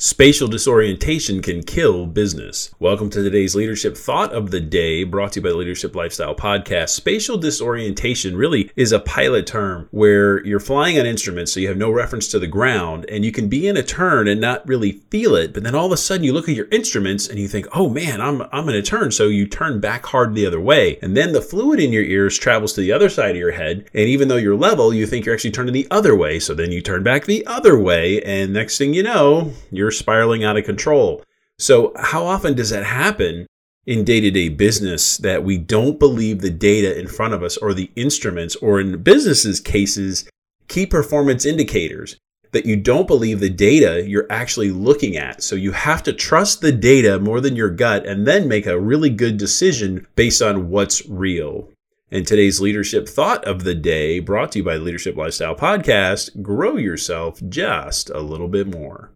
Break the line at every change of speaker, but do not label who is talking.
Spatial disorientation can kill business. Welcome to today's leadership thought of the day, brought to you by the Leadership Lifestyle Podcast. Spatial disorientation really is a pilot term where you're flying on instruments, so you have no reference to the ground, and you can be in a turn and not really feel it. But then all of a sudden, you look at your instruments and you think, "Oh man, I'm I'm in a turn." So you turn back hard the other way, and then the fluid in your ears travels to the other side of your head, and even though you're level, you think you're actually turning the other way. So then you turn back the other way, and next thing you know, you're you're spiraling out of control. So, how often does that happen in day to day business that we don't believe the data in front of us or the instruments, or in businesses' cases, key performance indicators? That you don't believe the data you're actually looking at. So, you have to trust the data more than your gut and then make a really good decision based on what's real. And today's leadership thought of the day, brought to you by Leadership Lifestyle Podcast Grow yourself just a little bit more.